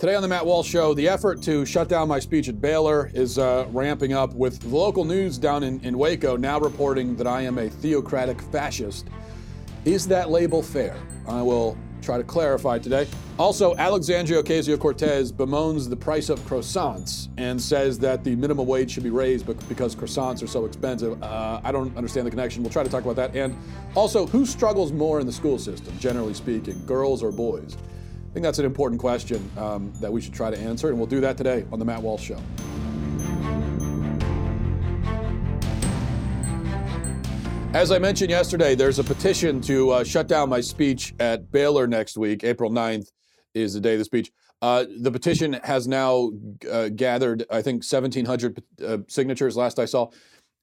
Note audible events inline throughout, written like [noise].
Today on the Matt Walsh Show, the effort to shut down my speech at Baylor is uh, ramping up with the local news down in, in Waco now reporting that I am a theocratic fascist. Is that label fair? I will try to clarify today. Also, Alexandria Ocasio Cortez bemoans the price of croissants and says that the minimum wage should be raised because croissants are so expensive. Uh, I don't understand the connection. We'll try to talk about that. And also, who struggles more in the school system, generally speaking, girls or boys? I think that's an important question um, that we should try to answer, and we'll do that today on The Matt Walsh Show. As I mentioned yesterday, there's a petition to uh, shut down my speech at Baylor next week. April 9th is the day of the speech. Uh, the petition has now uh, gathered, I think, 1,700 uh, signatures last I saw.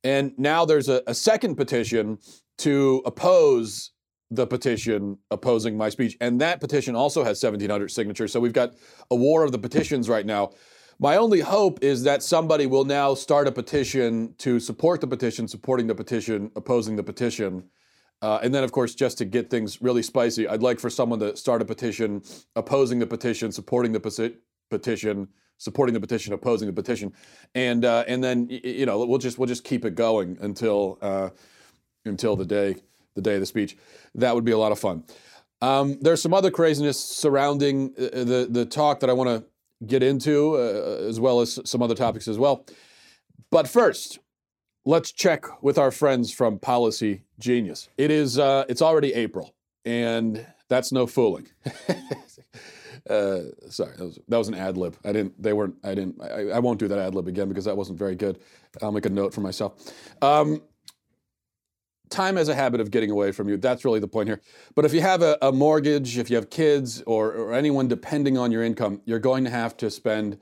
And now there's a, a second petition to oppose the petition opposing my speech. And that petition also has 1,700 signatures. So we've got a war of the petitions right now. My only hope is that somebody will now start a petition to support the petition, supporting the petition, opposing the petition. Uh, and then, of course, just to get things really spicy, I'd like for someone to start a petition opposing the petition, supporting the posi- petition, supporting the petition, opposing the petition, and uh, and then you know we'll just we'll just keep it going until uh, until the day the day of the speech. That would be a lot of fun. Um, there's some other craziness surrounding uh, the the talk that I want to get into, uh, as well as some other topics as well. But first, let's check with our friends from Policy Genius. It is uh, it's already April, and that's no fooling. [laughs] uh, sorry, that was, that was an ad lib. I didn't. They weren't. I didn't. I, I, won't do that ad lib again because that wasn't very good. I'll make a note for myself. Um, time has a habit of getting away from you. That's really the point here. But if you have a, a mortgage, if you have kids, or, or anyone depending on your income, you're going to have to spend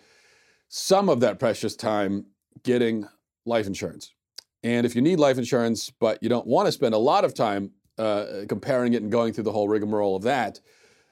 some of that precious time getting life insurance. And if you need life insurance, but you don't want to spend a lot of time uh, comparing it and going through the whole rigmarole of that,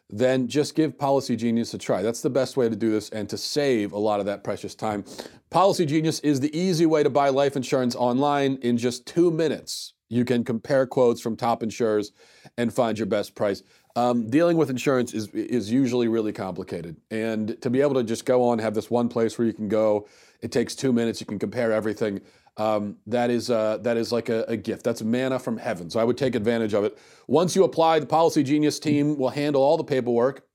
then just give Policy Genius a try. That's the best way to do this and to save a lot of that precious time. Policy Genius is the easy way to buy life insurance online in just two minutes. You can compare quotes from top insurers and find your best price. Um, dealing with insurance is is usually really complicated, and to be able to just go on have this one place where you can go, it takes two minutes. You can compare everything. Um, that is uh, that is like a, a, gift. That's manna from heaven. So I would take advantage of it. Once you apply, the Policy Genius team will handle all the paperwork.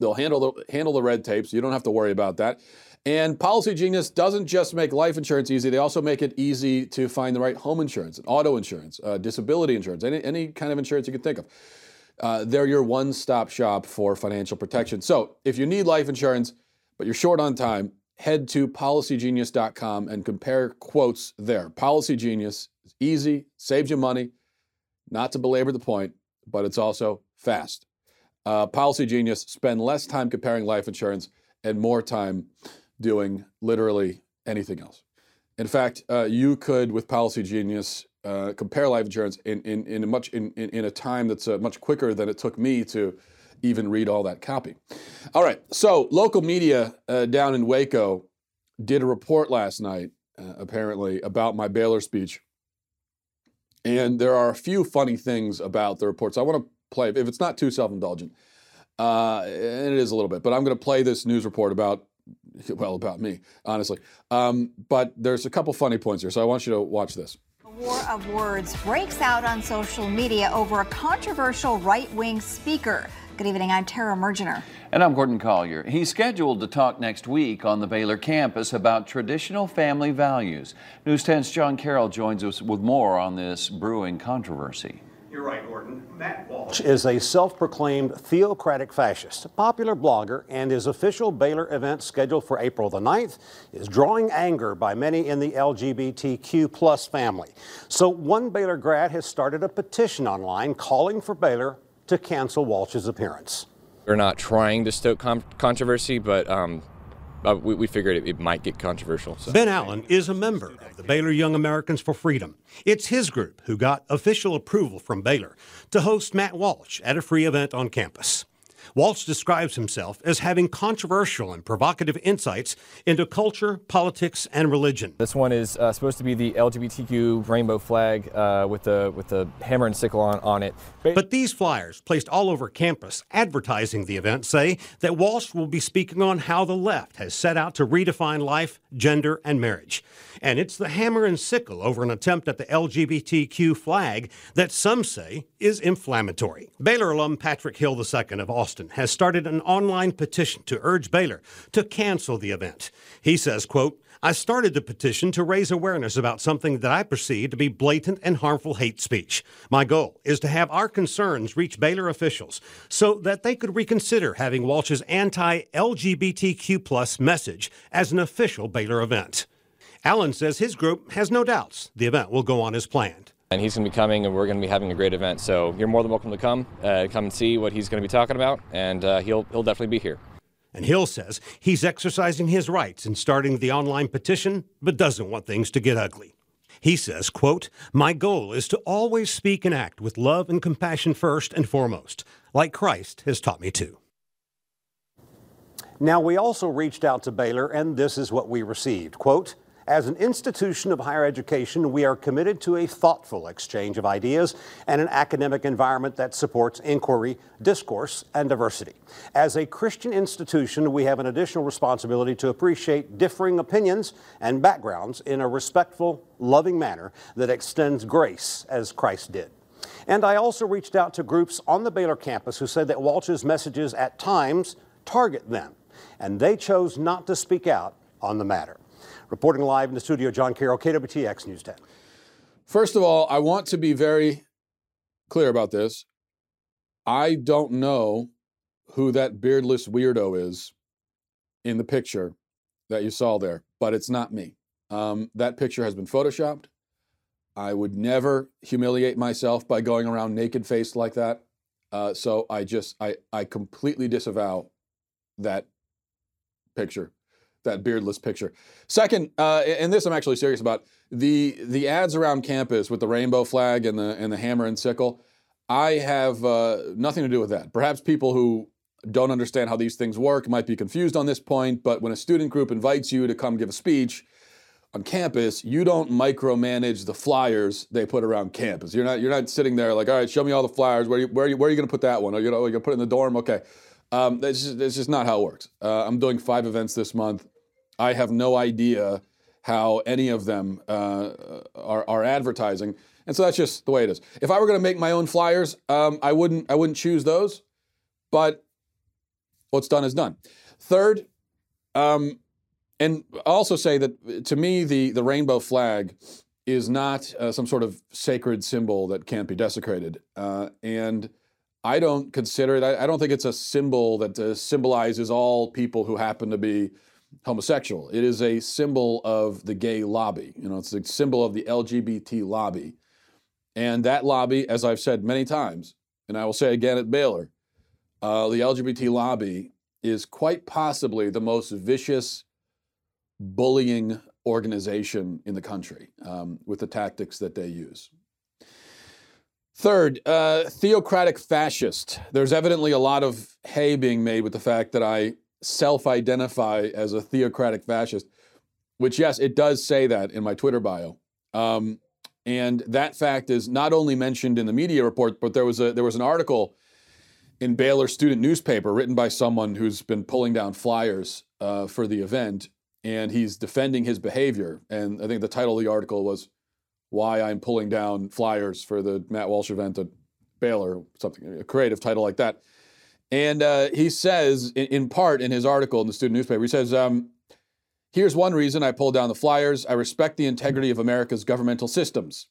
They'll handle the handle the red tape, so you don't have to worry about that. And Policy Genius doesn't just make life insurance easy, they also make it easy to find the right home insurance, auto insurance, uh, disability insurance, any, any kind of insurance you can think of. Uh, they're your one stop shop for financial protection. So if you need life insurance, but you're short on time, head to policygenius.com and compare quotes there. Policy Genius is easy, saves you money, not to belabor the point, but it's also fast. Uh, Policy Genius, spend less time comparing life insurance and more time doing literally anything else. In fact, uh, you could, with Policy Genius, uh, compare life insurance in, in, in, a much, in, in a time that's uh, much quicker than it took me to even read all that copy. All right, so local media uh, down in Waco did a report last night, uh, apparently, about my Baylor speech. And there are a few funny things about the reports. I want to play, if it's not too self indulgent, uh, and it is a little bit, but I'm going to play this news report about [laughs] well, about me, honestly. Um, but there's a couple funny points here, so I want you to watch this. A war of words breaks out on social media over a controversial right wing speaker. Good evening, I'm Tara Mergener. And I'm Gordon Collier. He's scheduled to talk next week on the Baylor campus about traditional family values. News 10's John Carroll joins us with more on this brewing controversy. You're right, Gordon. Matt Walsh is a self proclaimed theocratic fascist, a popular blogger, and his official Baylor event scheduled for April the 9th is drawing anger by many in the LGBTQ plus family. So one Baylor grad has started a petition online calling for Baylor to cancel Walsh's appearance. We're not trying to stoke controversy, but um, uh, we, we, figured it, it, might get controversial. So. Ben Allen is a member of the Baylor Young Americans for Freedom. It's his group who got official approval from Baylor to host Matt Walsh at a free event on campus. Walsh describes himself as having controversial and provocative insights into culture, politics, and religion. This one is uh, supposed to be the LGBTQ rainbow flag uh, with the with the hammer and sickle on, on it. But these flyers, placed all over campus advertising the event, say that Walsh will be speaking on how the left has set out to redefine life, gender, and marriage. And it's the hammer and sickle over an attempt at the LGBTQ flag that some say is inflammatory. Baylor alum Patrick Hill II of Austin has started an online petition to urge Baylor to cancel the event. He says, quote, I started the petition to raise awareness about something that I perceive to be blatant and harmful hate speech. My goal is to have our concerns reach Baylor officials so that they could reconsider having Walsh's anti LGBTQ plus message as an official Baylor event. Allen says his group has no doubts the event will go on as planned. And he's going to be coming, and we're going to be having a great event. So you're more than welcome to come, uh, come and see what he's going to be talking about, and uh, he'll he'll definitely be here. And Hill says he's exercising his rights in starting the online petition, but doesn't want things to get ugly. He says, quote, My goal is to always speak and act with love and compassion first and foremost, like Christ has taught me to. Now, we also reached out to Baylor, and this is what we received. Quote, as an institution of higher education, we are committed to a thoughtful exchange of ideas and an academic environment that supports inquiry, discourse, and diversity. As a Christian institution, we have an additional responsibility to appreciate differing opinions and backgrounds in a respectful, loving manner that extends grace as Christ did. And I also reached out to groups on the Baylor campus who said that Walsh's messages at times target them, and they chose not to speak out on the matter. Reporting live in the studio, John Carroll, KWTX News 10. First of all, I want to be very clear about this. I don't know who that beardless weirdo is in the picture that you saw there, but it's not me. Um, that picture has been photoshopped. I would never humiliate myself by going around naked faced like that. Uh, so I just I I completely disavow that picture that beardless picture. Second, uh, and this I'm actually serious about the the ads around campus with the rainbow flag and the and the hammer and sickle. I have uh, nothing to do with that. Perhaps people who don't understand how these things work might be confused on this point. But when a student group invites you to come give a speech on campus, you don't micromanage the flyers they put around campus. You're not you're not sitting there like, all right, show me all the flyers. Where you, where are you, where are you going to put that one? Are you, you going to put it in the dorm? Okay. Um, that's, just, that's just not how it works. Uh, I'm doing five events this month. I have no idea how any of them uh, are, are, advertising, and so that's just the way it is. If I were going to make my own flyers, um, I wouldn't I wouldn't choose those, but what's done is done. Third, um, and also say that to me the the rainbow flag is not uh, some sort of sacred symbol that can't be desecrated, uh, and I don't consider it. I, I, don't think it's a symbol that uh, symbolizes all people who happen to be homosexual. It is a symbol of the gay lobby. You know, it's a symbol of the LGBT lobby. And that lobby, as I've said many times, and I will say again at Baylor, uh, the LGBT lobby is quite possibly the most vicious bullying organization in the country um, with the tactics that they use. Third, uh, theocratic fascist. There's evidently a lot of hay being made with the fact that I self identify as a theocratic fascist, which, yes, it does say that in my Twitter bio. Um, and that fact is not only mentioned in the media report, but there was a there was an article in Baylor student newspaper written by someone who's been pulling down flyers uh, for the event, and he's defending his behavior. And I think the title of the article was "Why I'm Pulling Down Flyers for the Matt Walsh event at Baylor," something a creative title like that. And uh, he says, in, in, part in his article in the student newspaper, he says, um, Here's one reason I pulled down the flyers. I respect the integrity of America's governmental systems.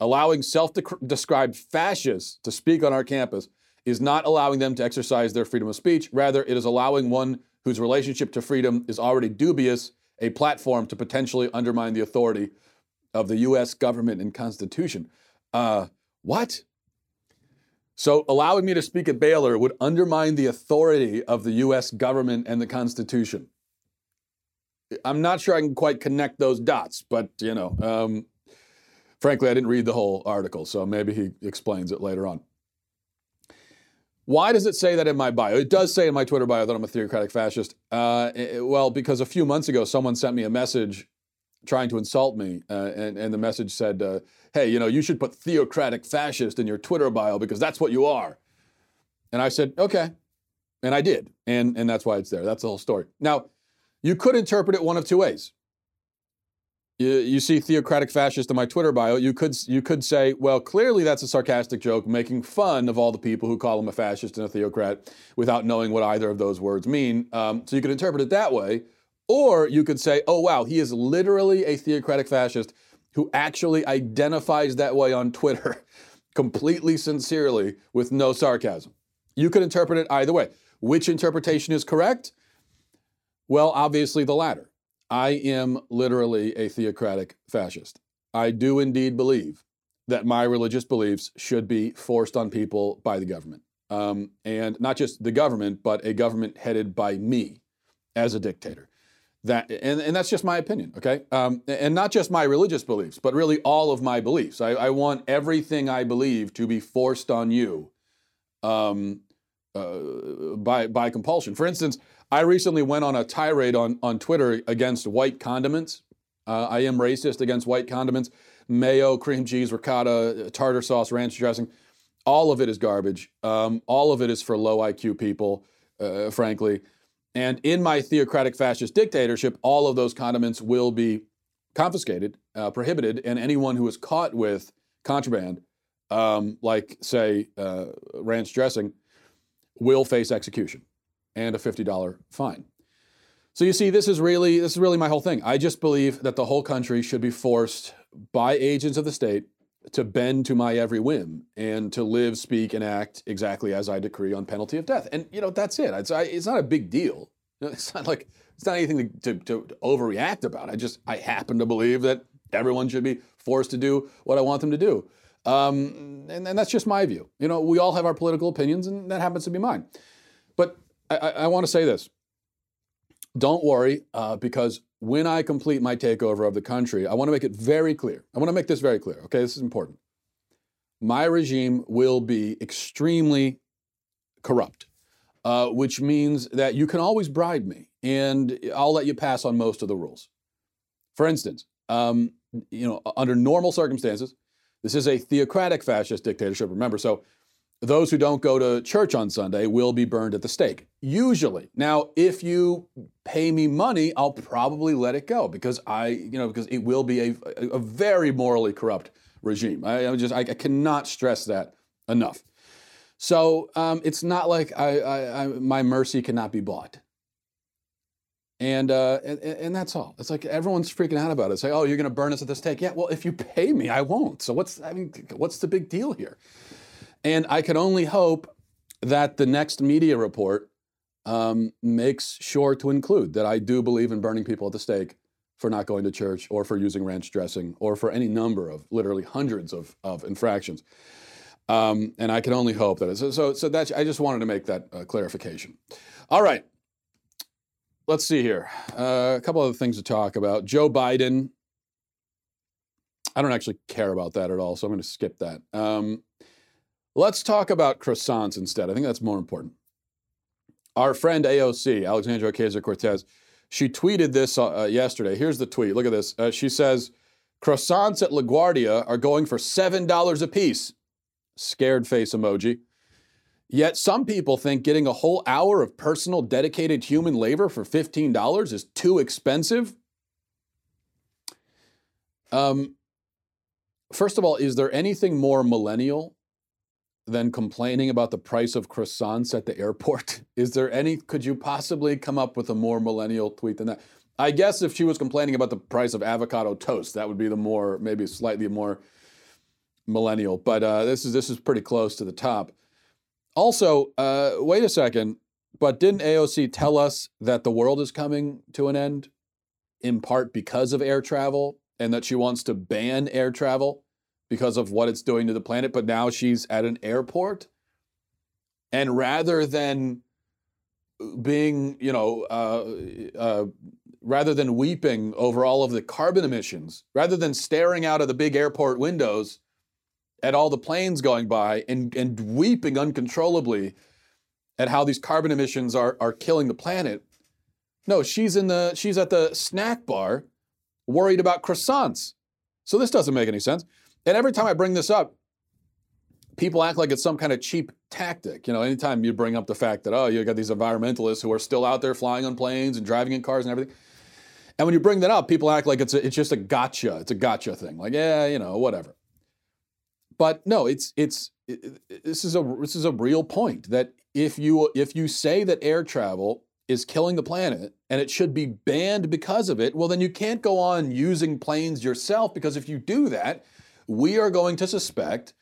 Allowing self described fascists to speak on our campus is not allowing them to exercise their freedom of speech. Rather, it is allowing one whose relationship to freedom is already dubious a platform to potentially undermine the authority of the U.S. government and Constitution. Uh, what? So allowing me to speak at Baylor would undermine the authority of the US government and the Constitution. I'm not sure I can quite connect those dots, but you know, um, frankly, I didn't read the whole article, so maybe he explains it later on. Why does it say that in my bio? It does say in my Twitter bio that I'm a theocratic fascist. Uh, it, well, because a few months ago, someone sent me a message trying to insult me, uh, and, and the message said, uh, "Hey, you know, you should put theocratic fascist in your Twitter bio because that's what you are." And I said, "Okay," and I did, and and that's why it's there. That's the whole story. Now, you could interpret it one of two ways. You, you see theocratic fascist in my Twitter bio. You could you could say, well, clearly that's a sarcastic joke, making fun of all the people who call him a fascist and a theocrat without knowing what either of those words mean. Um, so you could interpret it that way, or you could say, oh wow, he is literally a theocratic fascist who actually identifies that way on Twitter, [laughs] completely sincerely with no sarcasm. You could interpret it either way. Which interpretation is correct? Well, obviously the latter. I am literally a theocratic fascist. I do indeed believe that my religious beliefs should be forced on people by the government. Um, and not just the government, but a government headed by me as a dictator. That, and, and that's just my opinion, okay? Um, and not just my religious beliefs, but really all of my beliefs. I, I want everything I believe to be forced on you um, uh, by, by compulsion. For instance, I recently went on a tirade on, on Twitter against white condiments. Uh, I am racist against white condiments mayo, cream cheese, ricotta, tartar sauce, ranch dressing. All of it is garbage. Um, all of it is for low IQ people, uh, frankly. And in my theocratic fascist dictatorship, all of those condiments will be confiscated, uh, prohibited, and anyone who is caught with contraband, um, like, say, uh, ranch dressing, will face execution and a $50 fine. So you see, this is really this is really my whole thing. I just believe that the whole country should be forced by agents of the state to bend to my every whim and to live, speak, and act exactly as I decree on penalty of death. And you know that's it. It's, I, it's not a big deal. [laughs] It's not like it's not anything to, to, to overreact about. I just I happen to believe that everyone should be forced to do what I want them to do. Um, and, and that's just my view. You know, we all have our political opinions, and that happens to be mine. But I, I want to say this. Don't worry, uh, because when I complete my takeover of the country, I want to make it very clear. I want to make this very clear, okay? This is important. My regime will be extremely corrupt, uh, which means that you can always bribe me and I'll let you pass on most of the rules. For instance, um, you know, under normal circumstances, this is a theocratic fascist dictatorship, remember, so those who don't go to church on Sunday will be burned at the stake. Usually. Now, if you pay me money, I'll probably let it go because I, you know, because it will be a, a very morally corrupt regime. I, I just, I, I, cannot stress that enough. So um, it's not like I, my mercy cannot be bought. And, uh, and, and that's all. It's like everyone's freaking out about it. Say, oh, you're going to burn us at the stake. Yeah, well, if you pay me, I won't. So what's I mean, what's the big deal here? And I can only hope that the next media report um, makes sure to include that I do believe in burning people at the stake for not going to church or for using ranch dressing or for any number of literally hundreds of, of infractions. Um, and I can only hope that. So, so, so that's, I just wanted to make that uh, clarification. All right. Let's see here. Uh, a couple other things to talk about. Joe Biden. I don't actually care about that at all, so I'm going to skip that. Um, Let's talk about croissants instead. I think that's more important. Our friend AOC, Alexandria Ocasio Cortez, she tweeted this uh, uh, yesterday. Here's the tweet. Look at this. Uh, she says, Croissants at LaGuardia are going for $7 a piece. Scared face emoji. Yet some people think getting a whole hour of personal dedicated human labor for $15 is too expensive. Um, first of all, is there anything more millennial than complaining about the price of croissants at the airport? [laughs] Is there any, could you possibly come up with a more millennial tweet than that? I guess if she was complaining about the price of avocado toast, that would be the more, maybe slightly more millennial. But uh, this is this is pretty close to the top. Also, uh, wait a second. But didn't AOC tell us that the world is coming to an end, in part because of air travel, and that she wants to ban air travel? Because of what it's doing to the planet, but now she's at an airport. And rather than being, you know, uh, uh, rather than weeping over all of the carbon emissions, rather than staring out of the big airport windows at all the planes going by and, and weeping uncontrollably at how these carbon emissions are are killing the planet. No, she's in the she's at the snack bar worried about croissants. So this doesn't make any sense. And every time I bring this up, people act like it's some kind of cheap tactic. You know, anytime you bring up the fact that, oh, you got these environmentalists who are still out there flying on planes and driving in cars and everything. And when you bring that up, people act like it's a, it's just a gotcha. It's a gotcha thing. Like, yeah, you know, whatever. But no, it's it's it, this is a this is a real point that if you if you say that air travel is killing the planet and it should be banned because of it, well then you can't go on using planes yourself because if you do that, we are going to suspect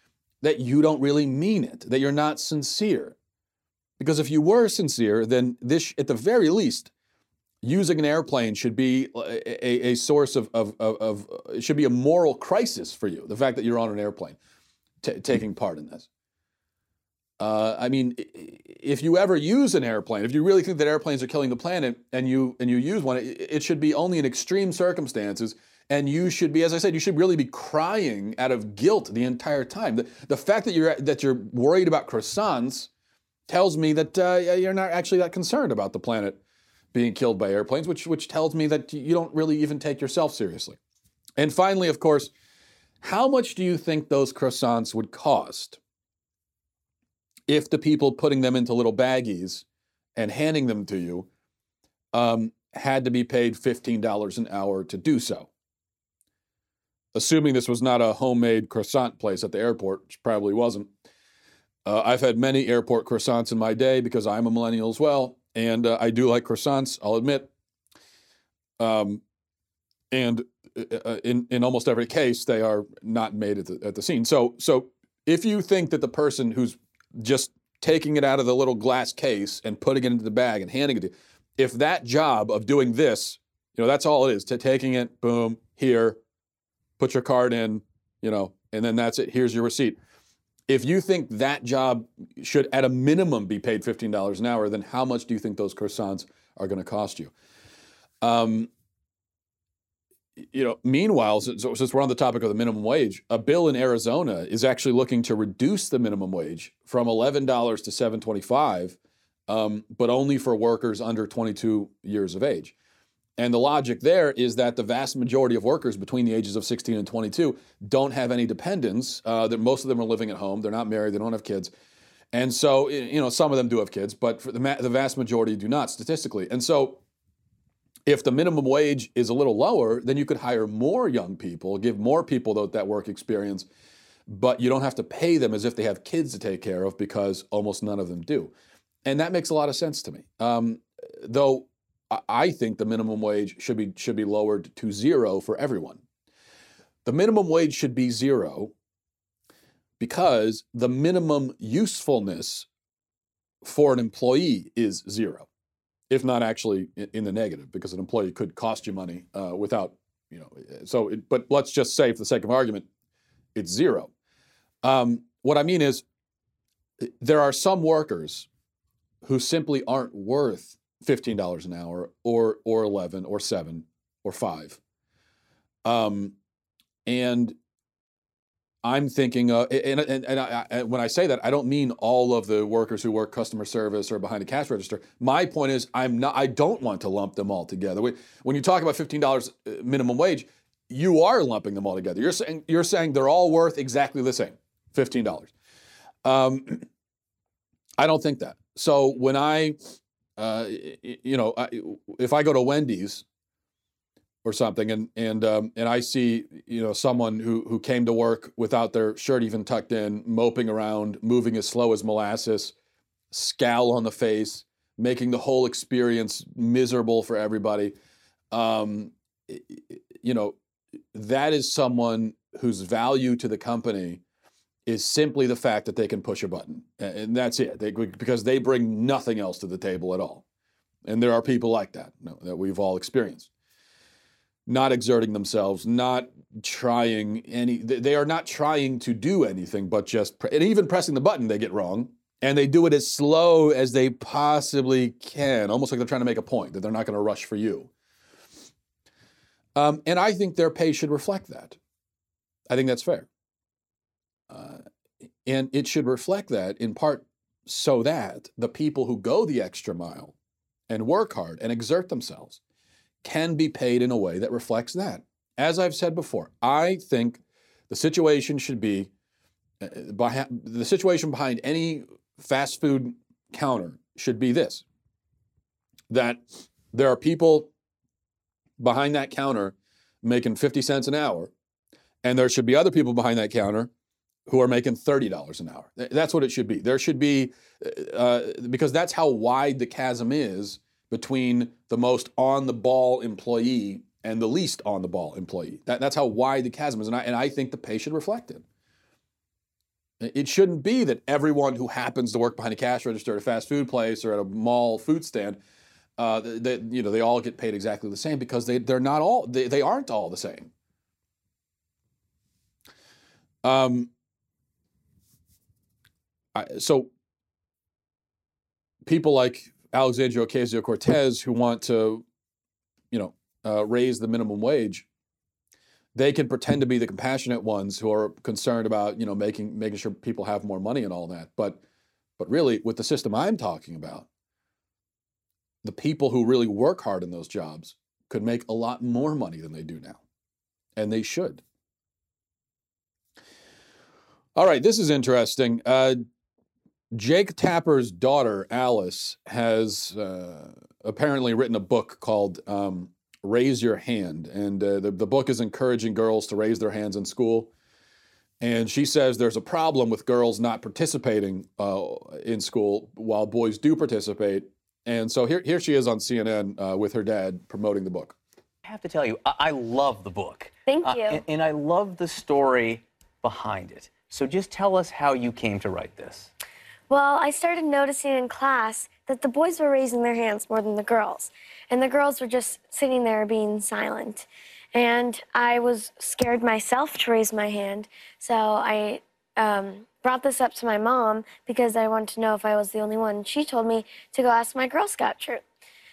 that you don't really mean it, that you're not sincere. Because if you were sincere, then this at the very least using an airplane should be a, a, source of, of, of, of, it should be a moral crisis for you, the fact that you're on an airplane t- taking part in this. Uh, I mean, if you ever use an airplane, if you really think that airplanes are killing the planet, and you and you use one, it, it should be only in extreme circumstances, and you should be, as I said, you should really be crying out of guilt the entire time. The, the fact that you're that you're worried about croissants tells me that uh, you're not actually that concerned about the planet being killed by airplanes, which which tells me that you don't really even take yourself seriously. And finally, of course, how much do you think those croissants would cost if the people putting them into little baggies and handing them to you um, had to be paid $15 an hour to do so? Assuming this was not a homemade croissant place at the airport, which probably wasn't. Uh, I've had many airport croissants in my day because I'm a millennial as well, and uh, I do like croissants. I'll admit. Um, and uh, uh, in in almost every case, they are not made at the at the scene. So so if you think that the person who's just taking it out of the little glass case and putting it into the bag and handing it to you, if that job of doing this, you know, that's all it is, to taking it, boom, here, put your card in, you know, and then that's it. Here's your receipt. If you think that job should, at a minimum, be paid $15 an hour, then how much do you think those croissants are going to cost you? Um, you know, meanwhile, since, we're on the topic of the minimum wage, a bill in Arizona is actually looking to reduce the minimum wage from eleven dollars to seven twenty-five, um, but only for workers under twenty-two years of age. And the logic there is that the vast majority of workers between the ages of 16 and 22 don't have any dependents. Uh, that most of them are living at home. They're not married. They don't have kids. And so, you know, some of them do have kids, but the, ma- the vast majority do not statistically. And so, if the minimum wage is a little lower, then you could hire more young people, give more people that work experience, but you don't have to pay them as if they have kids to take care of because almost none of them do. And that makes a lot of sense to me. Um, though I think the minimum wage should be should be lowered to zero for everyone. The minimum wage should be zero because the minimum usefulness for an employee is zero, if not actually in the negative, because an employee could cost you money uh, without, you know. So, it, but let's just say, for the sake of argument, it's zero. Um, what I mean is, there are some workers who simply aren't worth $15 an hour or or 11 or 7 or 5 um, and i'm thinking uh, and, and, and, I, and, when i say that i don't mean all of the workers who work customer service or behind a cash register. My point is i'm not i don't want to lump them all together. When you talk about $15 uh, minimum wage you are lumping them all together. You're saying you're saying they're all worth exactly the same $15 um, [clears throat] i don't think that. So when i uh, you know, if I go to Wendy's or something, and and um, and I see you know someone who who came to work without their shirt even tucked in, moping around, moving as slow as molasses, scowl on the face, making the whole experience miserable for everybody. Um, you know, that is someone whose value to the company is simply the fact that they can push a button, and that's it. They, because they bring nothing else to the table at all. And there are people like that that we've all experienced. Not exerting themselves, not trying any. They are not trying to do anything, but just and even pressing the button they get wrong, and they do it as slow as they possibly can, almost like they're trying to make a point that they're not going to rush for you. Um, and I think their pay should reflect that. I think that's fair. Uh, and it should reflect that in part so that the people who go the extra mile and work hard and exert themselves can be paid in a way that reflects that. As I've said before, I think the situation should be uh, the situation behind any fast food counter should be this that there are people behind that counter making 50 cents an hour, and there should be other people behind that counter who are making $30 an hour. That's what it should be. There should be, uh, uh, because that's how wide the chasm is between the most on the ball employee and the least on the ball employee. That, that's how wide the chasm is. And I, and I think the pay should reflect it. It shouldn't be that everyone who happens to work behind a cash register at a fast food place or at a mall food stand, uh, that you know, they all get paid exactly the same because they, they're not all, they, they aren't all the same. Um, I, so people like Alexandria Ocasio Cortez who want to, you know, uh, raise the minimum wage, they can pretend to be the compassionate ones who are concerned about, you know, making making sure people have more money and all that. But but really, with the system I'm talking about, the people who really work hard in those jobs could make a lot more money than they do now, and they should. All right, this is interesting. Uh, Jake Tapper's daughter, Alice, has uh, apparently written a book called um, Raise Your Hand. And uh, the, the book is encouraging girls to raise their hands in school. And she says there's a problem with girls not participating uh, in school while boys do participate. And so here, here she is on CNN uh, with her dad promoting the book. I have to tell you, I, I love the book. Thank uh, you. And, and I love the story behind it. So just tell us how you came to write this. Well, I started noticing in class that the boys were raising their hands more than the girls, and the girls were just sitting there being silent. And I was scared myself to raise my hand, so I um, brought this up to my mom because I wanted to know if I was the only one. She told me to go ask my Girl Scout troop.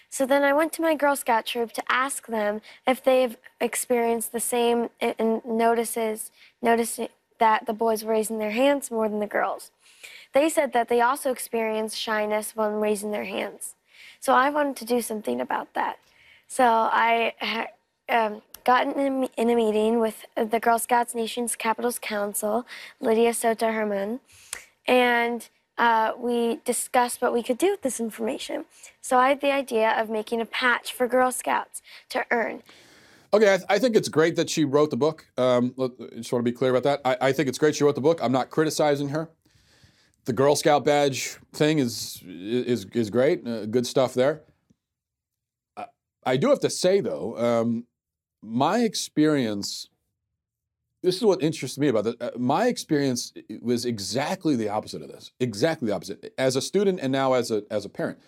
So then I went to my Girl Scout troop to ask them if they've experienced the same and notices noticing that the boys were raising their hands more than the girls. They said that they also experience shyness when raising their hands. So I wanted to do something about that. So I um, got in a, in a, meeting with the Girl Scouts Nations Capitals Council, Lidia Soto-Harmon, and uh, we discussed what we could do with this information. So I had the idea of making a patch for Girl Scouts to earn. Okay, I, th- I, think it's great that she wrote the book. Um, just want to be clear about that. I, I, think it's great she wrote the book. I'm not criticizing her the Girl Scout badge thing is is is great. Uh, good stuff there. I, I, do have to say though, um, my experience. This is what interests me about it. Uh, my experience was exactly the opposite of this. Exactly the opposite. As a student and now as a as a parent.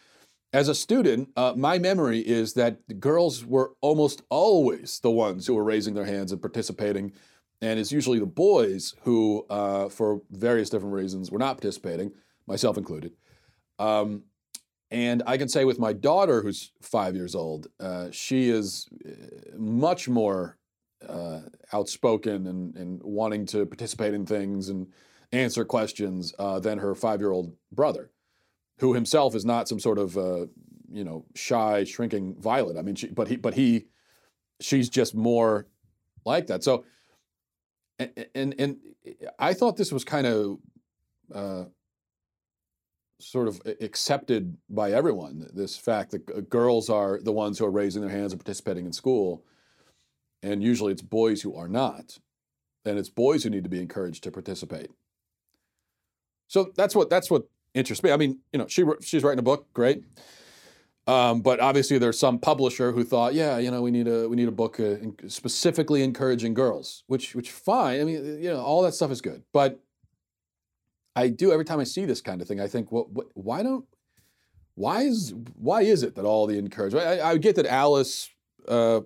As a student, uh, my memory is that girls were almost always the ones who were raising their hands and participating and it's usually the boys who, uh, for various different reasons, were not participating, myself included. Um, and I can say with my daughter, who's five years old, uh, she is uh, much more uh, outspoken and, and, wanting to participate in things and answer questions uh, than her five-year-old brother, who himself is not some sort of uh, you know shy, shrinking violet. I mean, she, but he, but he, she's just more like that. So and, and, I thought this was kind of uh, sort of accepted by everyone. This fact that girls are the ones who are raising their hands and participating in school, and usually it's boys who are not, and it's boys who need to be encouraged to participate. So that's what that's what interests me. I mean, you know, she she's writing a book, great. Um, but obviously, there's some publisher who thought, yeah, you know, we need a we need a book uh, specifically encouraging girls, which which fine. I mean, you know, all that stuff is good. But I do every time I see this kind of thing, I think, what, why don't why is why is it that all the encouragement? I, I get that Alice uh,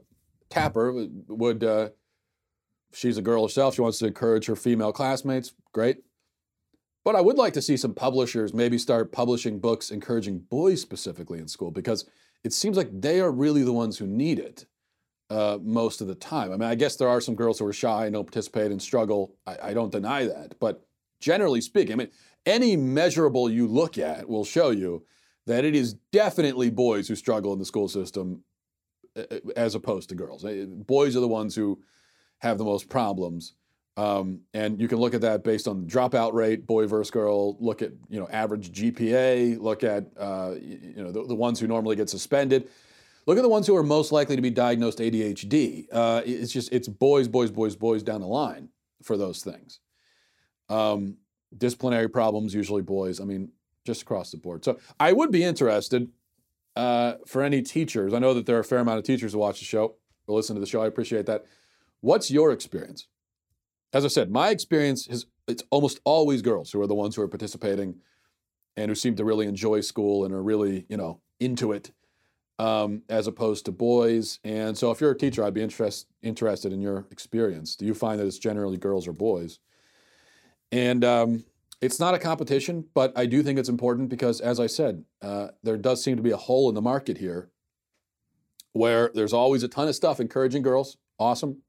Tapper would. Uh, she's a girl herself. She wants to encourage her female classmates. Great. But I would like to see some publishers maybe start publishing books encouraging boys specifically in school because it seems like they are really the ones who need it uh, most of the time. I mean, I guess there are some girls who are shy and don't participate and struggle. I, I don't deny that. But generally speaking, I mean, any measurable you look at will show you that it is definitely boys who struggle in the school system as opposed to girls. Uh, boys are the ones who have the most problems. Um, and you can look at that based on dropout rate, boy versus girl. Look at you know average GPA. Look at uh, you know the, the, ones who normally get suspended. Look at the ones who are most likely to be diagnosed ADHD. Uh, it's just it's boys, boys, boys, boys down the line for those things. Um, disciplinary problems usually boys. I mean, just across the board. So I would be interested uh, for any teachers. I know that there are a fair amount of teachers who watch the show, who listen to the show. I appreciate that. What's your experience? As I said, my experience is it's almost always girls who are the ones who are participating and who seem to really enjoy school and are really, you know, into it, um, as opposed to boys. And so, if you're a teacher, I'd be interest, interested in your experience. Do you find that it's generally girls or boys? And um, it's not a competition, but I do think it's important because, as I said, uh, there does seem to be a hole in the market here where there's always a ton of stuff encouraging girls. Awesome.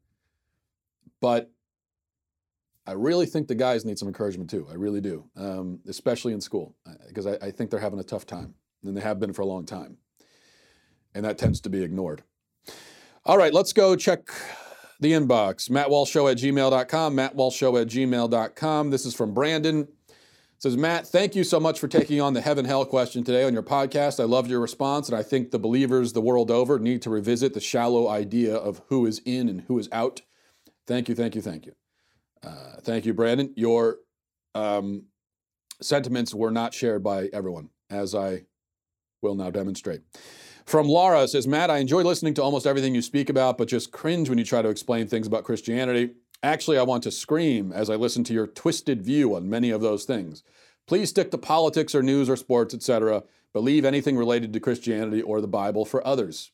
But I really think the guys need some encouragement too. I really do, um, especially in school, because uh, I, I, think they're having a tough time, and they have been for a long time. And that tends to be ignored. All right, let's go check the inbox. MattWalshShow at gmail.com. MattWalshShow at gmail.com. This is from Brandon says, Matt, thank you so much for taking on the heaven hell question today on your podcast. I loved your response, and I think the believers the world over need to revisit the shallow idea of who is in and who is out. Thank you, thank you, thank you. Uh, thank you, Brandon. Your um, sentiments were not shared by everyone, as I will now demonstrate. From Laura says, Matt, I enjoy listening to almost everything you speak about, but just cringe when you try to explain things about Christianity. Actually, I want to scream as I listen to your twisted view on many of those things. Please stick to politics or news or sports, etc., Believe anything related to Christianity or the Bible for others.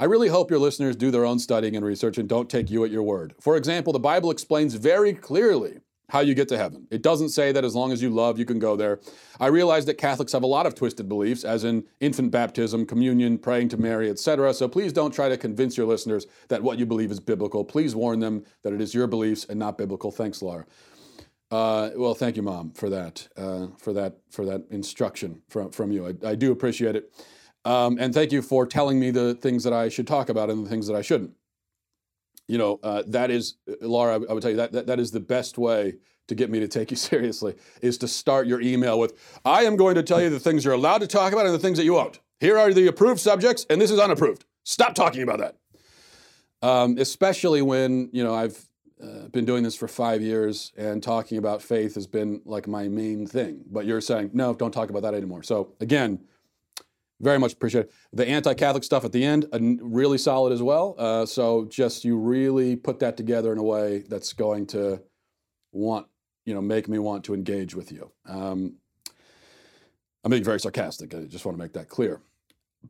I really hope your listeners do their own studying and research and don't take you at your word. For example, the Bible explains very clearly how you get to heaven. It doesn't say that as long as you love, you can go there. I realize that Catholics have a lot of twisted beliefs, as in infant baptism, communion, praying to Mary, etc. So please don't try to convince your listeners that what you believe is biblical. Please warn them that it is your beliefs and not biblical. Thanks, Laura. Uh, well, thank you, Mom, for that, uh, for that, for that instruction from from you. I, I do appreciate it, um, and thank you for telling me the things that I should talk about and the things that I shouldn't you know, uh, that is, Laura, I would tell you that, that that is the best way to get me to take you [laughs] seriously is to start your email with, I am going to tell you the things you're allowed to talk about and the things that you won't. Here are the approved subjects, and this is unapproved. Stop talking about that. Um, especially when, you know, I've uh, been doing this for five years and talking about faith has been like my main thing. But you're saying, no, don't talk about that anymore. So again, very much appreciate it. The anti-Catholic stuff at the end, uh, really solid as well. Uh, so just you really put that together in a way that's going to want, you know, make me want to engage with you. Um, I'm being very sarcastic. I just want to make that clear.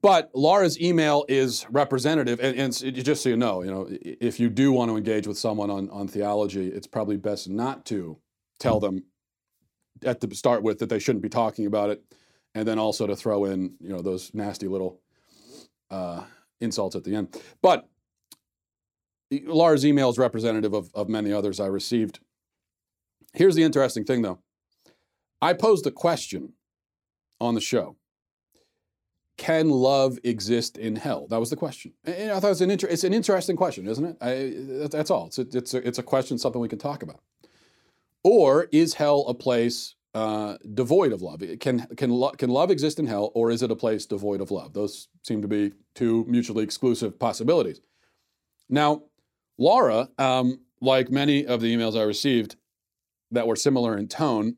But Laura's email is representative, and, and, just so you know, you know, if you do want to engage with someone on, on theology, it's probably best not to tell them at the start with that they shouldn't be talking about it and then also to throw in you know those nasty little uh, insults at the end. But Laura's email is representative of, of many others I received. Here's the interesting thing, though. I posed a question on the show. Can love exist in hell? That was the question. And I thought it was an inter- it's an interesting question, isn't it? I, that's all. It's a, it's, a, it's a question, something we can talk about. Or is hell a place uh, devoid of love? Can, can, lo- can love exist in hell, or is it a place devoid of love? Those seem to be two mutually exclusive possibilities. Now, Laura, um, like many of the emails I received that were similar in tone,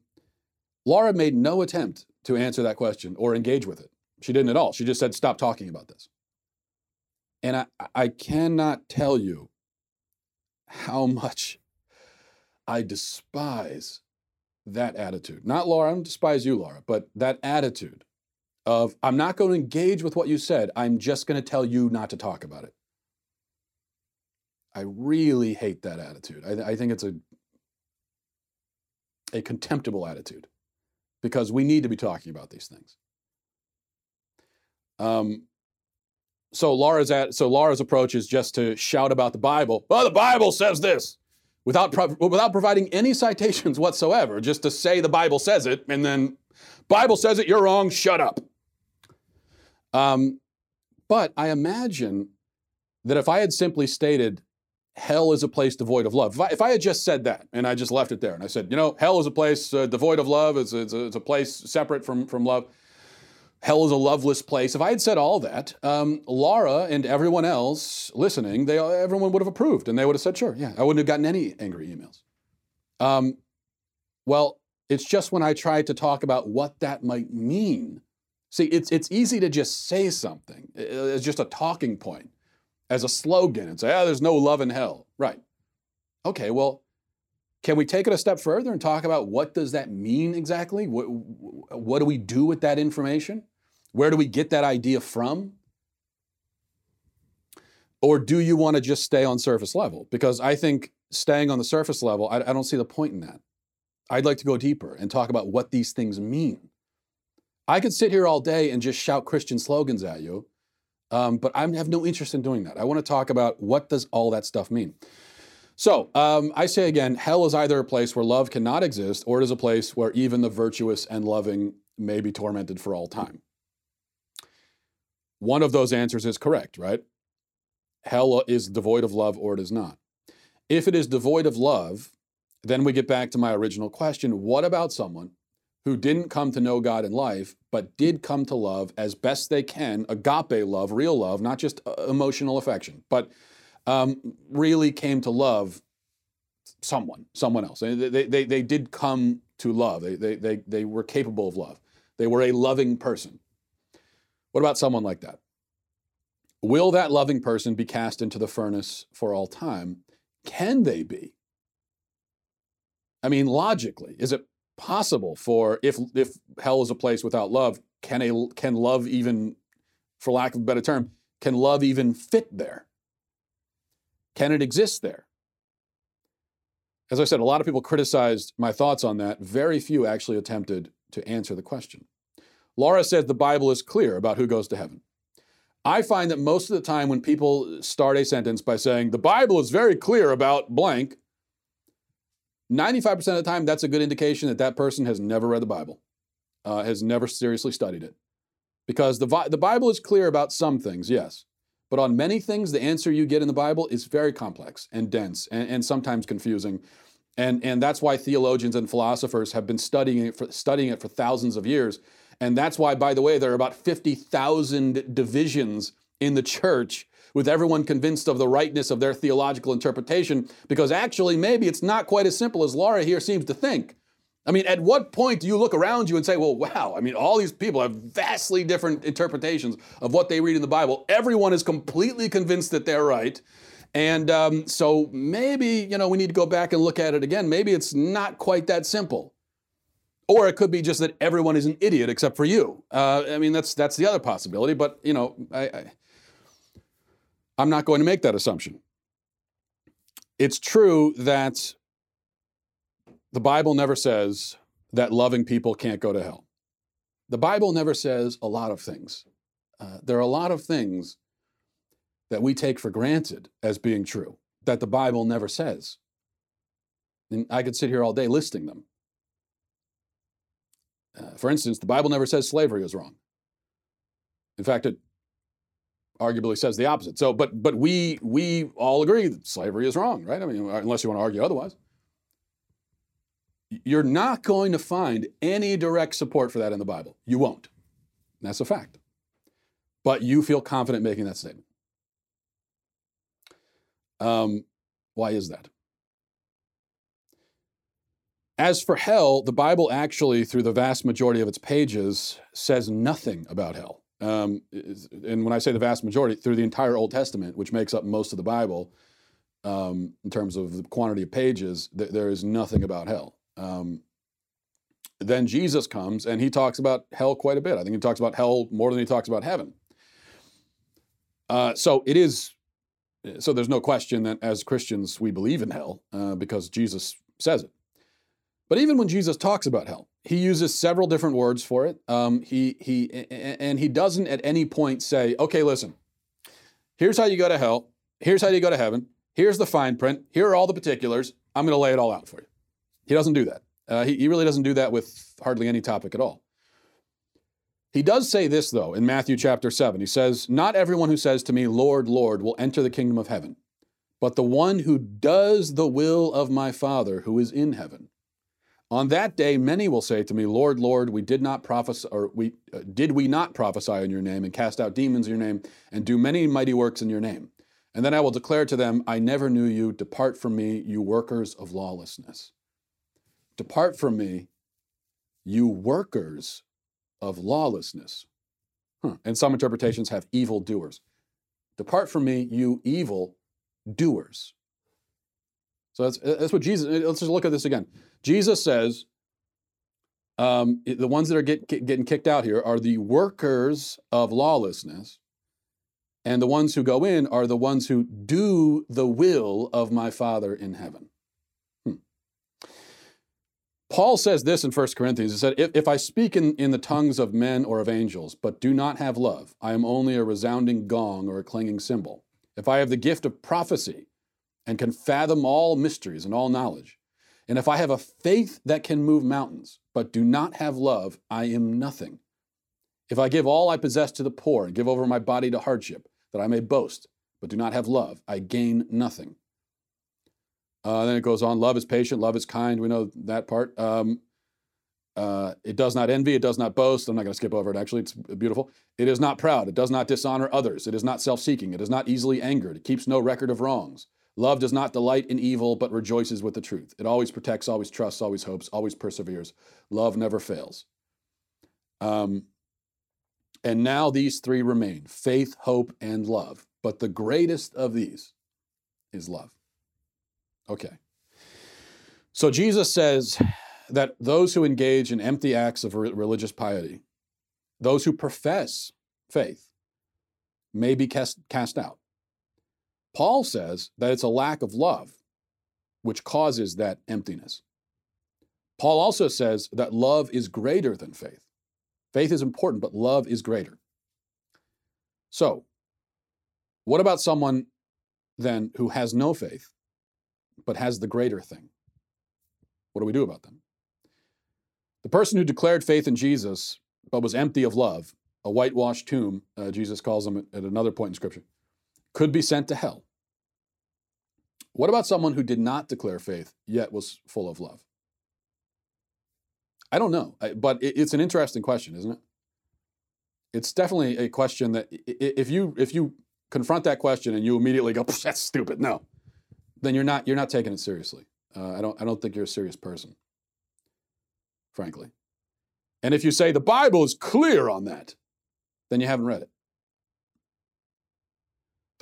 Laura made no attempt to answer that question or engage with it. She didn't at all. She just said, stop talking about this. And I, I cannot tell you how much I despise that attitude. Not Laura, I don't despise you, Laura, but that attitude of I'm not going to engage with what you said, I'm just going to tell you not to talk about it. I really hate that attitude. I, I think it's a a contemptible attitude because we need to be talking about these things. Um, so Laura's at so Laura's approach is just to shout about the Bible. Oh, the Bible says this. Without, pro- without providing any citations whatsoever, just to say the Bible says it, and then Bible says it, you're wrong, shut up. Um, but I imagine that if I had simply stated, hell is a place devoid of love, if I, if I had just said that and I just left it there and I said, you know, hell is a place uh, devoid of love, it's, it's, a, it's a place separate from, from love, hell is a loveless place. If I had said all that, um, Laura and everyone else listening, they everyone would have approved and they would have said, sure, yeah, I wouldn't have gotten any angry emails. Um, well, it's just when I tried to talk about what that might mean. See, it's, it's easy to just say something as just a talking point, as a slogan, and say, ah, there's no love in hell. Right. Okay, well, can we take it a step further and talk about what does that mean exactly? What, what do we do with that information? Where do we get that idea from? Or do you want to just stay on surface level? Because I think staying on the surface level, I, I don't see the point in that. I'd like to go deeper and talk about what these things mean. I could sit here all day and just shout Christian slogans at you, um, but I have no interest in doing that. I want to talk about what does all that stuff mean. So um, I say again, hell is either a place where love cannot exist, or it is a place where even the virtuous and loving may be tormented for all time. One of those answers is correct, right? Hell is devoid of love, or it is not. If it is devoid of love, then we get back to my original question what about someone who didn't come to know God in life, but did come to love as best they can agape love, real love, not just uh, emotional affection, but um, really came to love someone, someone else. They, they, they, they did come to love, they, they, they, they were capable of love, they were a loving person. What about someone like that? Will that loving person be cast into the furnace for all time? Can they be? I mean, logically, is it possible for if if hell is a place without love, can a can love even, for lack of a better term, can love even fit there? Can it exist there? As I said, a lot of people criticized my thoughts on that. Very few actually attempted to answer the question. Laura says the Bible is clear about who goes to heaven. I find that most of the time when people start a sentence by saying, the Bible is very clear about blank, 95% of the time, that's a good indication that that person has never read the Bible, uh, has never seriously studied it. Because the, the Bible is clear about some things, yes. But on many things, the answer you get in the Bible is very complex and dense and, and sometimes confusing. And, and that's why theologians and philosophers have been studying it, for, studying it for thousands of years. And that's why, by the way, there are about 50,000 divisions in the church with everyone convinced of the rightness of their theological interpretation, because actually, maybe it's not quite as simple as Laura here seems to think. I mean, at what point do you look around you and say, well, wow, I mean, all these people have vastly different interpretations of what they read in the Bible. Everyone is completely convinced that they're right. And um, so maybe, you know, we need to go back and look at it again. Maybe it's not quite that simple. Or it could be just that everyone is an idiot except for you. Uh, I mean, that's, that's the other possibility. But, you know, I, I I'm not going to make that assumption. It's true that the Bible never says that loving people can't go to hell. The Bible never says a lot of things. Uh, there are a lot of things that we take for granted as being true that the Bible never says. And I could sit here all day listing them. Uh, for instance, the Bible never says slavery is wrong. In fact, it arguably says the opposite. So, but but we we all agree that slavery is wrong, right? I mean, unless you want to argue otherwise. You're not going to find any direct support for that in the Bible. You won't. That's a fact. But you feel confident making that statement. Um, why is that? As for hell, the Bible actually, through the vast majority of its pages, says nothing about hell. Um, and when I say the vast majority, through the entire Old Testament, which makes up most of the Bible, um, in terms of the quantity of pages, th- there is nothing about hell. Um, then Jesus comes and he talks about hell quite a bit. I think he talks about hell more than he talks about heaven. Uh, so it is. So there's no question that as Christians we believe in hell uh, because Jesus says it. But even when Jesus talks about hell, he uses several different words for it. Um, he he and he doesn't at any point say, "Okay, listen, here's how you go to hell. Here's how you go to heaven. here's the fine print, here are all the particulars, I'm going to lay it all out for you. He doesn't do that. Uh, he, he really doesn't do that with hardly any topic at all. He does say this, though, in Matthew chapter 7. He says, Not everyone who says to me, Lord, Lord, will enter the kingdom of heaven, but the one who does the will of my Father who is in heaven. On that day, many will say to me, Lord, Lord, we did not prophesy, or we uh, did we not prophesy in your name and cast out demons in your name and do many mighty works in your name? And then I will declare to them, I never knew you. Depart from me, you workers of lawlessness. Depart from me, you workers of lawlessness. Huh. And some interpretations have evil doers. Depart from me, you evil doers. So that's, that's what Jesus, let's just look at this again. Jesus says, um, the ones that are get, get, getting kicked out here are the workers of lawlessness, and the ones who go in are the ones who do the will of my Father in heaven. Paul says this in 1 Corinthians. He said, if, if I speak in, in the tongues of men or of angels, but do not have love, I am only a resounding gong or a clanging cymbal. If I have the gift of prophecy and can fathom all mysteries and all knowledge, and if I have a faith that can move mountains, but do not have love, I am nothing. If I give all I possess to the poor and give over my body to hardship, that I may boast, but do not have love, I gain nothing. Uh, then it goes on love is patient, love is kind. We know that part. Um, uh, it does not envy, it does not boast. I'm not going to skip over it, actually. It's beautiful. It is not proud, it does not dishonor others, it is not self seeking, it is not easily angered, it keeps no record of wrongs. Love does not delight in evil, but rejoices with the truth. It always protects, always trusts, always hopes, always perseveres. Love never fails. Um, and now these three remain faith, hope, and love. But the greatest of these is love. Okay. So Jesus says that those who engage in empty acts of religious piety, those who profess faith, may be cast, cast out. Paul says that it's a lack of love which causes that emptiness. Paul also says that love is greater than faith. Faith is important, but love is greater. So, what about someone then who has no faith but has the greater thing. What do we do about them? The person who declared faith in Jesus but was empty of love, a whitewashed tomb, uh, Jesus calls them at another point in Scripture, could be sent to hell. What about someone who did not declare faith yet was full of love? I don't know, but it's an interesting question, isn't it? It's definitely a question that if you if you confront that question and you immediately go, "That's stupid," no, then you're not you're not taking it seriously. Uh, I don't I don't think you're a serious person, frankly. And if you say the Bible is clear on that, then you haven't read it.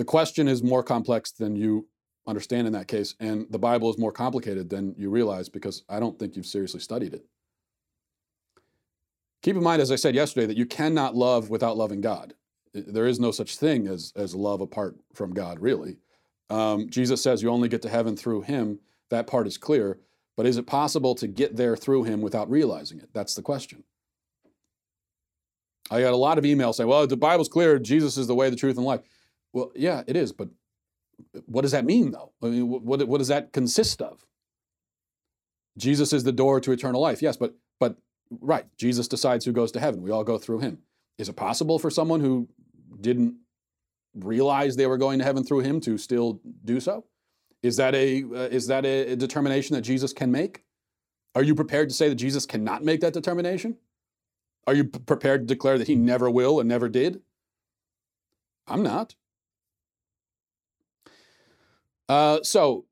The question is more complex than you understand in that case, and the Bible is more complicated than you realize because I don't think you've seriously studied it. Keep in mind, as I said yesterday, that you cannot love without loving God. There is no such thing as, as love apart from God, really. Um, Jesus says you only get to heaven through him. That part is clear. But is it possible to get there through him without realizing it? That's the question. I got a lot of emails saying, well, the Bible's clear. Jesus is the way, the truth, and life. Well, yeah, it is. But what does that mean, though? I mean, what, what does that consist of? Jesus is the door to eternal life. Yes, but but right, Jesus decides who goes to heaven. We all go through him. Is it possible for someone who didn't realize they were going to heaven through him to still do so? Is that a uh, is that a determination that Jesus can make? Are you prepared to say that Jesus cannot make that determination? Are you prepared to declare that he never will and never did? I'm not. Uh, so,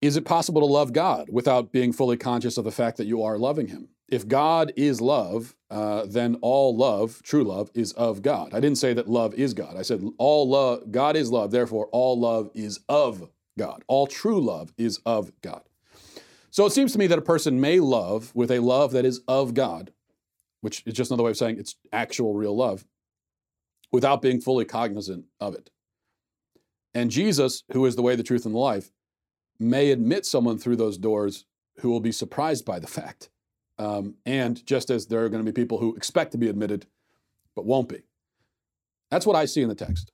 is it possible to love God without being fully conscious of the fact that you are loving him? if God is love, uh, then all love, true love, is of God. I didn't say that love is God. I said all love, God is love, therefore all love is of God. All true love is of God. So it seems to me that a person may love with a love that is of God, which is just another way of saying it's actual real love, without being fully cognizant of it. And Jesus, who is the way, the truth, and the life, may admit someone through those doors who will be surprised by the fact um, and just as there are going to be people who expect to be admitted but won't be. That's what I see in the text.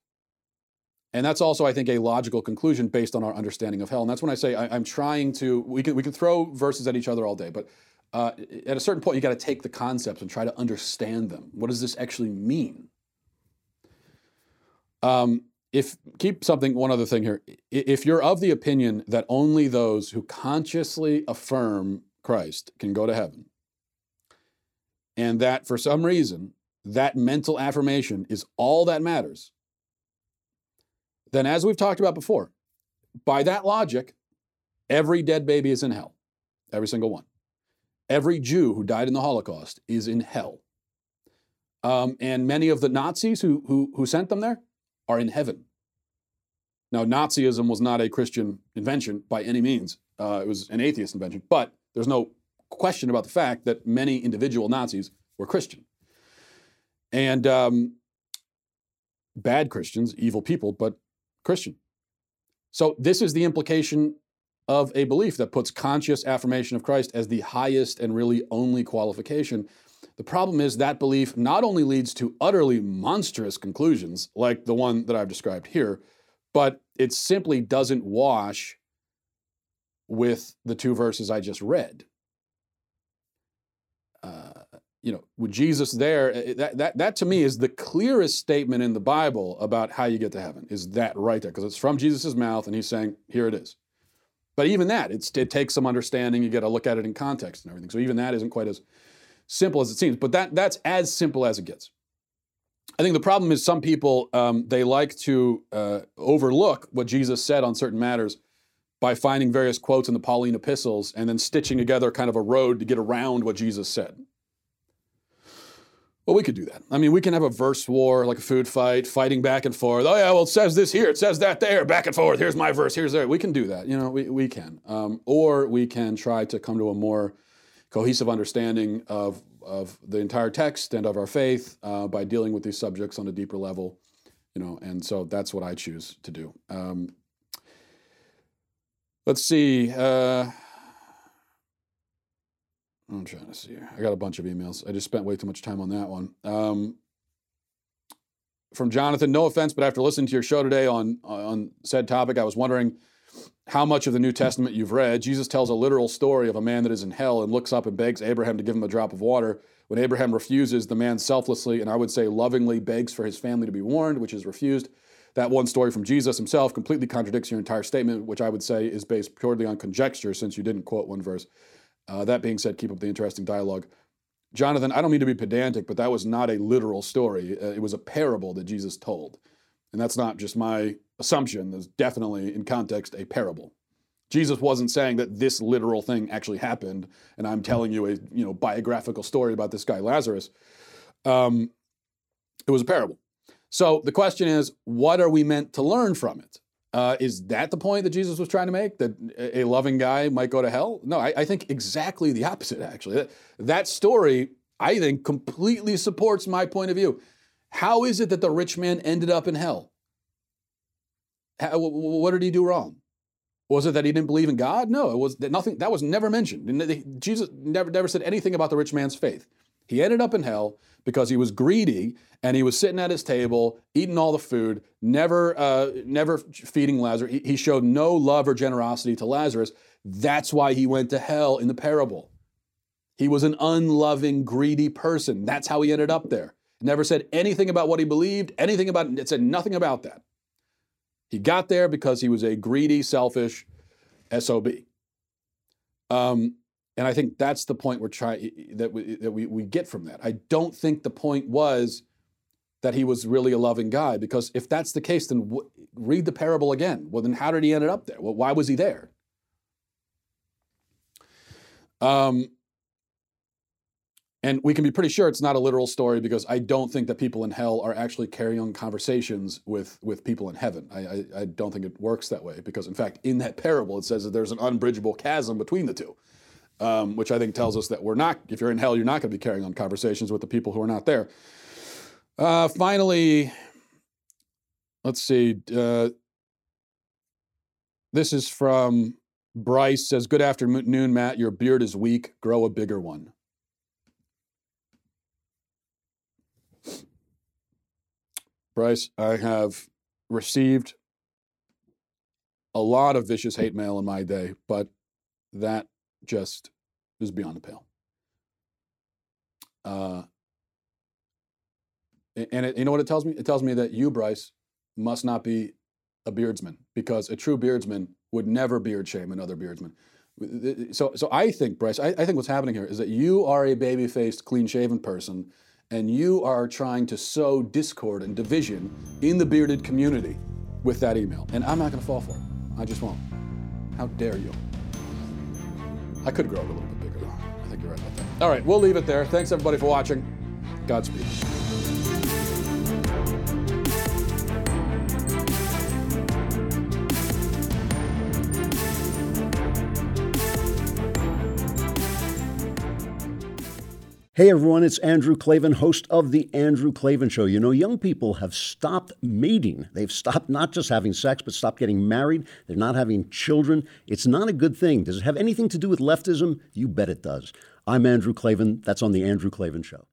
And that's also, I think, a logical conclusion based on our understanding of hell. And that's when I say I, am trying to. We can we can throw verses at each other all day, but uh, at a certain point, you got to take the concepts and try to understand them. What does this actually mean? Um, if keep something one other thing here. If you're of the opinion that only those who consciously affirm christ can go to heaven and that for some reason that mental affirmation is all that matters then as we've talked about before by that logic every dead baby is in hell. Every single one. Every jew who died in the holocaust is in hell. Um, and many of the nazis who, who, who sent them there are in heaven. Now, Nazism was not a Christian invention by any means. Uh, it was an atheist invention, but there's no question about the fact that many individual Nazis were Christian. And um, bad Christians, evil people, but Christian. So, this is the implication of a belief that puts conscious affirmation of Christ as the highest and really only qualification the problem is that belief not only leads to utterly monstrous conclusions, like the one that I've described here, but it simply doesn't wash with the two verses I just read. Uh, you know, with Jesus there, eh, that, that, that to me is the clearest statement in the Bible about how you get to heaven, is that right there, because it's from Jesus' mouth, and he's saying, here it is. But even that, it takes some understanding. You got to look at it in context and everything. So even that isn't quite as simple as it seems, but that that's as simple as it gets. I think the problem is some people um, they like to uh, overlook what Jesus said on certain matters by finding various quotes in the Pauline epistles and then stitching together kind of a road to get around what Jesus said. Well, we could do that. I mean, we can have a verse war, like a food fight, fighting back and forth. Oh, yeah, well, it says this here, it says that there, back and forth. Here's my verse, here's there. We can do that. You know, we, we can. Um, or we can try to come to a more cohesive understanding of, of the entire text and of our faith uh, by dealing with these subjects on a deeper level. You know, and so that's what I choose to do. Um, let's see. Uh, I'm trying to see. I got a bunch of emails. I just spent way too much time on that one. Um, from Jonathan, no offense, but after listening to your show today on on said topic, I was wondering how much of the New Testament you've read. Jesus tells a literal story of a man that is in hell and looks up and begs Abraham to give him a drop of water. When Abraham refuses, the man selflessly and I would say lovingly begs for his family to be warned, which is refused. That one story from Jesus himself completely contradicts your entire statement, which I would say is based purely on conjecture since you didn't quote one verse. Uh, that being said, keep up the interesting dialogue. Jonathan, I don't mean to be pedantic, but that was not a literal story. Uh, it was a parable that Jesus told. And that's not just my assumption. is definitely, in context, a parable. Jesus wasn't saying that this literal thing actually happened, and I'm telling you a you know biographical story about this guy Lazarus. Um, it was a parable. So the question is, what are we meant to learn from it? Uh, is that the point that Jesus was trying to make? That a loving guy might go to hell? No, I, I think exactly the opposite. Actually, that, that story I think completely supports my point of view. How is it that the rich man ended up in hell? What did he do wrong? Was it that he didn't believe in God? No, it was that nothing. That was never mentioned. Jesus never never said anything about the rich man's faith. He ended up in hell because he was greedy and he was sitting at his table eating all the food, never uh, never feeding Lazarus. He, he showed no love or generosity to Lazarus. That's why he went to hell in the parable. He was an unloving, greedy person. That's how he ended up there. Never said anything about what he believed, anything about it said nothing about that. He got there because he was a greedy, selfish SOB. Um, and I think that's the point we're trying that we, that we, we get from that. I don't think the point was that he was really a loving guy because if that's the case, then w- read the parable again. Well, then how did he end up there? Well, why was he there? Um, and we can be pretty sure it's not a literal story because I don't think that people in hell are actually carrying on conversations with, with people in heaven. I, I, I, don't think it works that way because, in fact, in that parable, it says that there's an unbridgeable chasm between the two, um, which I think tells us that we're not, if you're in hell, you're not going to be carrying on conversations with the people who are not there. Uh, finally, let's see. Uh, this is from Bryce says, Good afternoon, Matt. Your beard is weak. Grow a bigger one. Bryce, I have received a lot of vicious hate mail in my day, but that just is beyond the pale. Uh, and it, you know what it tells me? It tells me that you, Bryce, must not be a beardsman because a true beardsman would never beard shame another beardsman. So, so I think, Bryce, I, I think what's happening here is that you are a baby faced, clean shaven person and you are trying to sow discord and division in the bearded community with that email. And I'm not going to fall for it. I just won't. How dare you? I could grow a little bit bigger, though. I think you're right about that. All right, we'll leave it there. Thanks, everybody, for watching. Godspeed. Hey everyone, it's Andrew Klavan, host of The Andrew Klavan Show. You know, young people have stopped mating. They've stopped not just having sex, but stopped getting married. They're not having children. It's not a good thing. Does it have anything to do with leftism? You bet it does. I'm Andrew Klavan. That's on The Andrew Klavan Show.